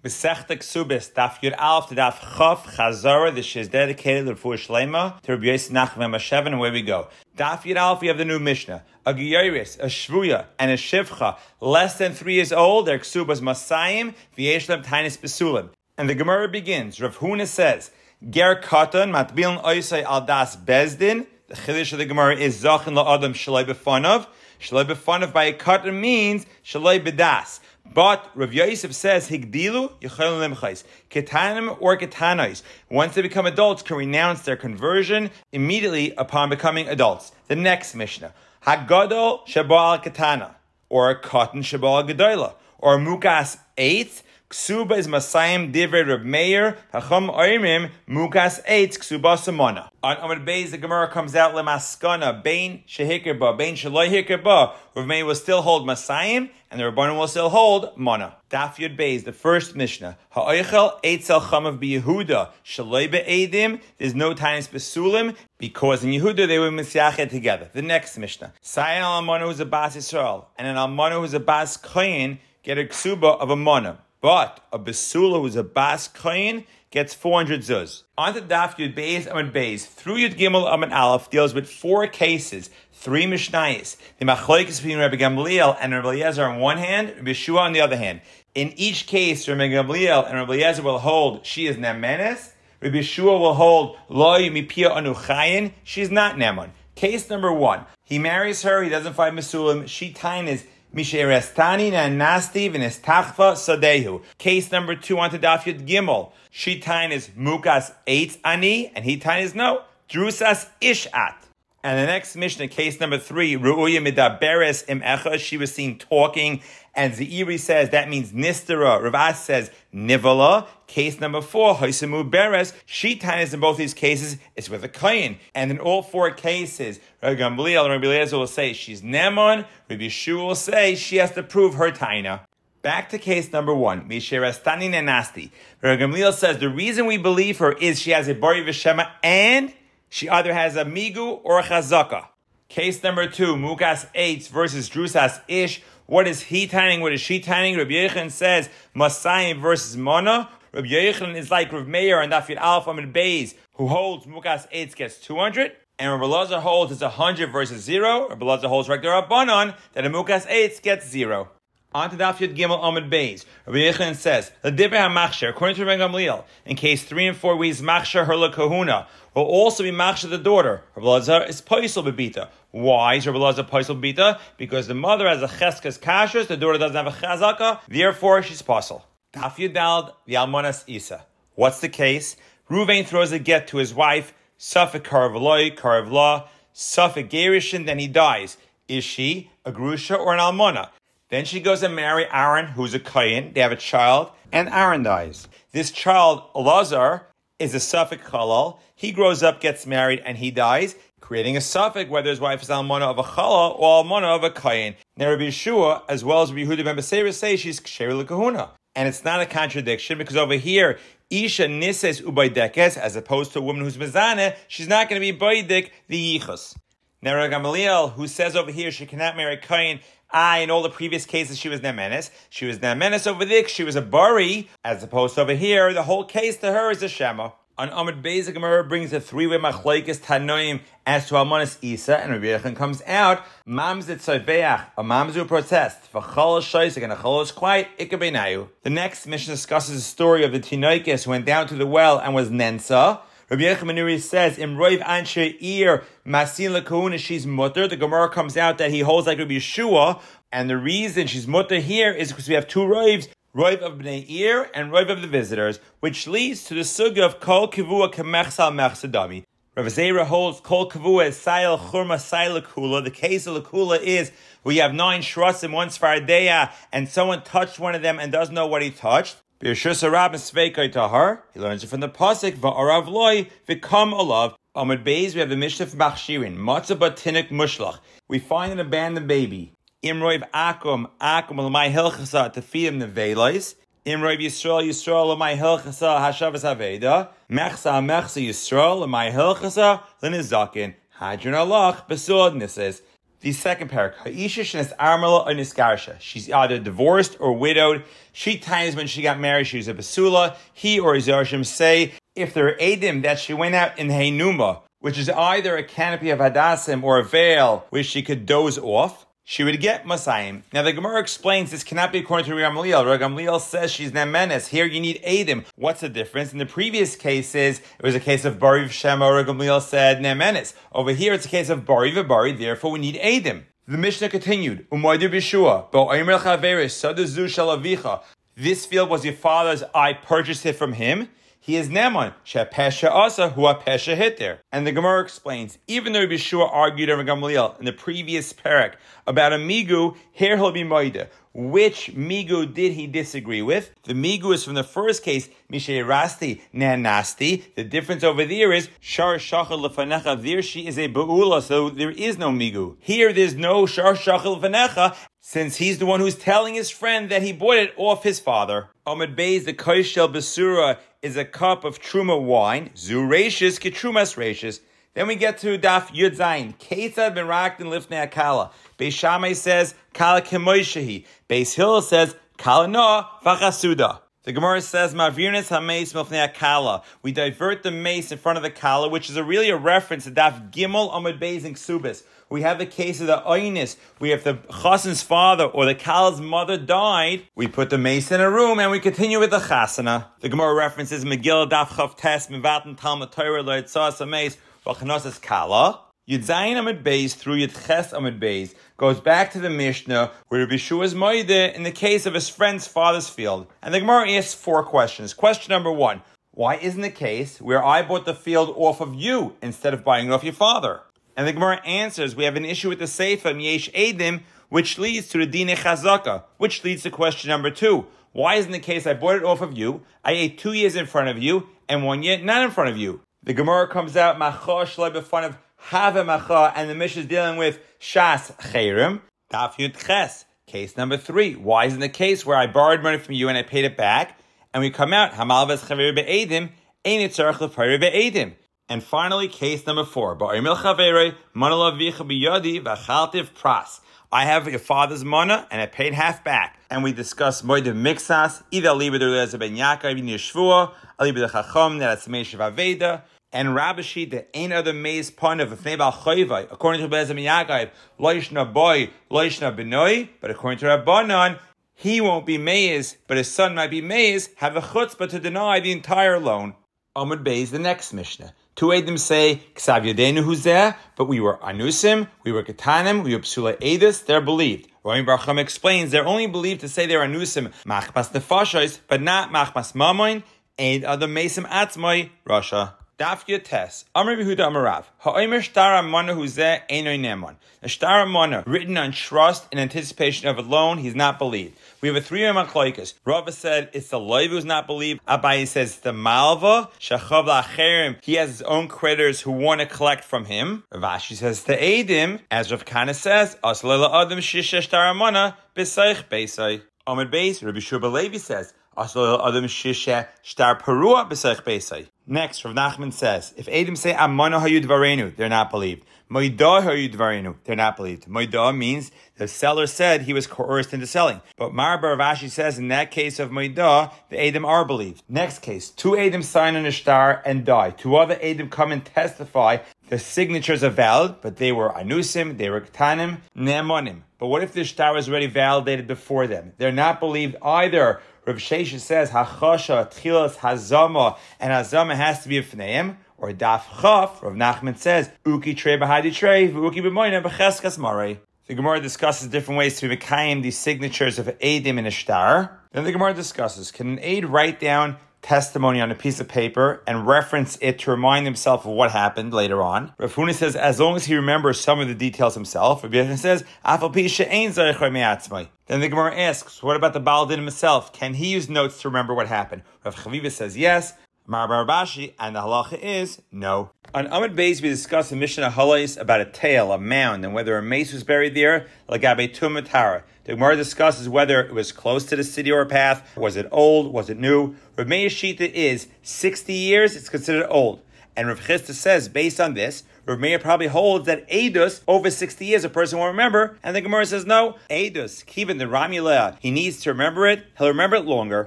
Besechta Ksubis, Daf Yud Alf Daf Chav Chazara, this is dedicated to Refuah Shlema, to Rabbi Yosef Nachman Mashev, and away we go. Daf Yud Alf, we have the new Mishnah. A Giyaris, a Shvuya, and a Shivcha, less than three years old, their Ksubas Masayim, Vieshlem Tainis Besulim. And the Gemara begins, Rav Huna says, Ger Katan, Matbiln Oisai Al Das Bezdin, the Chiddush of the Gemara is Zachin La Adam Shalai Befanov, Shalai Befanov by a Katan means Shalai Bedas. But Rav Yosef says Higdilu Yechalim Lemchais Ketanim or Ketanais. Once they become adults can renounce their conversion immediately upon becoming adults. The next Mishnah. Hagadol Shabal Ketana or Cotton Shabal Gedola or Mukas eight Ksuba is Masayim Divrei Reb Meir, Hacham Oimim, Mukas Eitz, Ksuba Samana. On Amid Beis, the Gemara comes out, Lemaskana, Bain Shehikirba, Bain Shaloi Hikirba. Reb Meir will still hold Masayim, and the Rabbanim will still hold Mana. Daf Yud Beis, the first Mishnah. Ha'oichel Eitzel Chamav Yehuda, Shaloi Be'edim, there's no times Besulim, because in Yehuda they were Misyachet together. The next Mishnah. Sayan al Amana who's a Bas Yisrael, and an Almana who's a Bas Koyin, get a Ksuba of a Mana. But a Basula who's a Bas Koyin gets 400 zuz. On to Daf Yud Beis Amid Beis, through Yud Gimel Amid Aleph deals with four cases, three Mishnayis. The Machlokes between Rabbi Gamliel and Rabbi Eliezer on one hand, Rabbi Shua on the other hand. In each case, Rabbi Gamliel and Rabbi Eliezer will hold she is Nemenes. Rabbi Yeshua will hold Loi Mipia Anuchayin. She's not Neman. Case number one. He marries her, he doesn't find Masulim, she tainas Misherestani and Nasti Vinistachva Sadehu. Case number two on to Gimel. She tain is Mukas eight ani, and he tain is no. Drusas Ishat. And the next Mishnah, case number three, Ru'uya Midaberes Im Echa, she was seen talking, and Zeiri says that means Nistera. Ravas says Nivala. Case number four, Hoisamu Beres, she tines in both these cases, it's with a Kayin. And in all four cases, Rabbi and Rabbi will say she's Nemon, Rabbi Yeshua will say she has to prove her Taina. Back to case number one, Misherastani Nenasti. Rabbi Gamliel says the reason we believe her is she has a Bari Vishema and she either has a migu or a chazaka. Case number two, Mukas 8 versus Drusas Ish. What is he tanning? What is she tanning? Rabbi Yechon says Masayim versus Mona. Rabbi Yechon is like Rav Meir and Dafid Alpha and Beis, who holds Mukas 8 gets 200. And Rabbi Lazar holds it's 100 versus 0. Rabbi Lazar holds regular Rabbanon that a Mukas 8 gets 0. On to Daf Yud Gimel Beis. Rabbi Yechon says, the Dibra according to Rabbi Gamliel, in case 3 and 4 we is Machsher Herla Kahuna, will also be Machsher the daughter. Rabbi Lazar is Paisel Bebita. Why is Rabbi Lazar Paisel Bebita? Because the mother has a Cheskas Kashrus, the daughter doesn't have a Chazaka, therefore she's Paisel. Daf Yud Dald, the Almanas Isa. What's the case? Ruvain throws a get to his wife, Safek Karavloi, Karavla, Safek Gerishin, then he dies. Is she a Grusha or an Almana? Then she goes and marry Aaron, who's a Kayin. They have a child, and Aaron dies. This child, Elazar, is a Safek Chalal. He grows up, gets married, and he dies, creating a Safek whether his wife is Almona of a Chalal or Almona of a Kayin. Now Rabbi Yeshua, as well as Rabbi Yehuda ben say she's Ksher Kahuna. And it's not a contradiction because over here, Isha Nises Ubaydekes, as opposed to a woman who's Mizane, she's not going to be Baydik the Yichus. Now Gamaliel, who says over here she cannot marry Kayin, I, in all the previous cases, she was Nemenis. She was Nemenis over there, she was a Bari, as opposed to over here, the whole case to her is a Shema. Amid Beis Gemara brings a three-way machlekes tanoim as to Almanis Isa, and Rabbi Yechon comes out, Mamzit Soveach, a Mamzu protest, V'chol Shoisik, and a Chol is quiet, Ikabenayu. The next mission discusses the story of the Tinoikis who went down to the well and was Nensa, Rabbi Yechon says, "Im roiv anshe ir masin lekahuna." She's mutter. The Gemara comes out that he holds like Rabbi Yeshua, and the reason she's mutter here is because we have two roivs. Roiv of Bnei Ir and Roiv of the visitors, which leads to the suga of Kol Kivua Kemechsal Mechsadami. Rav Zera holds Kol Kavua is Sail Churma Sail Kula. The case of Lakula is we have nine shrusim, one Svardeya, and someone touched one of them and doesn't know what he touched. Birshus Arab Sveikai Tahar. He learns it from the pasuk Va'arav Loi Vikam Olav. Amid Beis, we have the Mishnah from Machshirin. Matzah Batinik Mushlach. We find an abandoned baby. Imroiv Akum Akum Lamai Hilchasa to feed him the Velois. Imroiv Yisrael Yisrael Lamai Hilchasa Hashavas Aveda. Mechsa Mechsa Yisrael Lamai Hilchasa Linizakin. Hadron Allah Besod Nises. The second paragraph, She's either divorced or widowed. She times when she got married, she was a basula. He or his Yarshim say if there are edim that she went out in Heinuma, which is either a canopy of hadassim or a veil which she could doze off, she would get Masayim. Now the Gemara explains this cannot be according to Gamliel. Gamliel says she's Nemenes. Here you need Adim. What's the difference? In the previous cases, it was a case of Bariv Shema, Gamliel said Nemenes. Over here, it's a case of Bari Bari, therefore we need Adim. The Mishnah continued, Umaydir Bishua, This field was your father's, I purchased it from him he is Neman. Shepesha asa who a pesha hit there. And the Gemara explains, even though Yeshua argued over Gamaliel in the previous parak about a migu, here he'll be moide. Which migu did he disagree with? The migu is from the first case, Mishay Rasti Nanasti. The difference over there is Shar Shachal Lefanecha. There she is a Ba'ula, so there is no migu. Here there's no Shar Shachal Lefanecha, since he's the one who's telling his friend that he bought it off his father. Ahmed Beis, the Koishel Basura, is a cup of truma wine. Zurashis ketrumas rashis. Then we get to Daf Yud Zayin. Ketzad ben Rakden Lifnei Akala. Beis says Kala Kemoishahi. Beis Hill says Kala No Vachasuda. The Gemara says, "Mavirnis hameis milfnei akala." We divert the mace in front of the kala, which is a, really a reference to Daf Gimel Amud Beis and Ksubis. We have the case of the Oinis. We have the Chasen's father or the Kal's mother died. We put the mace in a room and we continue with the Chasana. The Gemara references Megillah Daf Chav Tes Mivatin Talmud Torah Lo Yitzas Ameis V'Chanosas Kala. Yudzayin Amid Beis through Yudches Amid Beis goes back to the Mishnah where Rabbi is Moide in the case of his friend's father's field. And the Gemara asks four questions. Question number one. Why isn't the case where I bought the field off of you instead of buying it off your father? And the Gemara answers, we have an issue with the Sefer, Yesh Edim, which leads to the Dine Chazaka, which leads to question number two. Why isn't the case I bought it off of you, I ate two years in front of you, and one year not in front of you? The Gemara comes out, Machosh front of Have Macha, and the Mishnah is dealing with Shas Cherim, Daf Yud Ches. Case number three. Why isn't the case where I borrowed money from you and I paid it back, and we come out, Hamal Ves Chavir Be'edim, Lefarir Be'edim. And finally, case number four. I have your father's mana and I paid half back. And we discuss moedim mixas, either libe de ben Yaakov in Yeshua, libe de chacham neratzmei shavaveda, and Rabashi, the ain't other maze pun of a fnebal choyvai. According to Bezim Yaakov, loishna boy, loishna benoi, but according to Rabbanon, he won't be maze, but his son might be maze, have a chutzpah to deny the entire loan. Amud Beis, the next Mishnah. Two Edim say, Ksav Yadenu there, but we were Anusim, we were Katanim, we were Psula Edis, they're believed. Rami Barcham explains they're only believed to say they're Anusim, Machmas Nefashos, but not Machmas Mamoin, and other Mesim Atzmoi, Russia. Daf Yotes, Amr Yehuda Amarav, Ha'omer Shtara Mana Huzeh Einoi Nemon. A Shtara Mana, written on trust in anticipation of a loan, he's not believed. We have a three machlokes. Rava said it's the loiv who's not believed. Abai says the malva shachav lacherim. He has his own creditors who want to collect from him. Ravashi says the edim, as Rav Kana says, aslela adam shisha shtaramana b'seich beisai. Amid Beis, Rabbi Shubba Levi says, aslela adam shisha shtar perua b'seich beisai. Next, Rav Nachman says, if Adam say Amana Hayud Varenu, they're not believed. Moidah Hayud Varenu, they're not believed. Moidah means the seller said he was coerced into selling. But Mar Baravashi says in that case of Moidah, the Adam are believed. Next case, two Adam sign on a star and die. Two other Adam come and testify the signatures are valid, but they were Anusim, they were Ktanim, Nemonim. But what if the star was already validated before them? They're not believed either. Rav Shesha says Hachosha, Tchilas, Hazama, and Hazama has to be a Fneim. Or Daf Chaf, Rav Nachman says Uki Tre Bahadi Tre, Uki B'moina B'cheskas Marei. The Gemara discusses different ways to be the signatures of Adim in a star. Then the Gemara discusses, can an aid write down testimony on a piece of paper and reference it to remind himself of what happened later on. Rav Huna says, as long as he remembers some of the details himself. Rabbi Yechon says, Then the Gemara asks, what about the Baldin himself? Can he use notes to remember what happened? Rav Chaviva says yes. Mar Barbashi, and the halacha is no. On Amud Beis, we discuss a Mishnah Halais about a tail, a mound, and whether a mace was buried there, lagabe tumatara. The Gemara discusses whether it was close to the city or a path. Was it old? Was it new? Rav Shita is 60 years, it's considered old. And Rav Chisda says, based on this, Rav Meir probably holds that Edus, over 60 years, a person won't remember. And the Gemara says, no, Edus, even the Ramuleh, he needs to remember it. He'll remember it longer.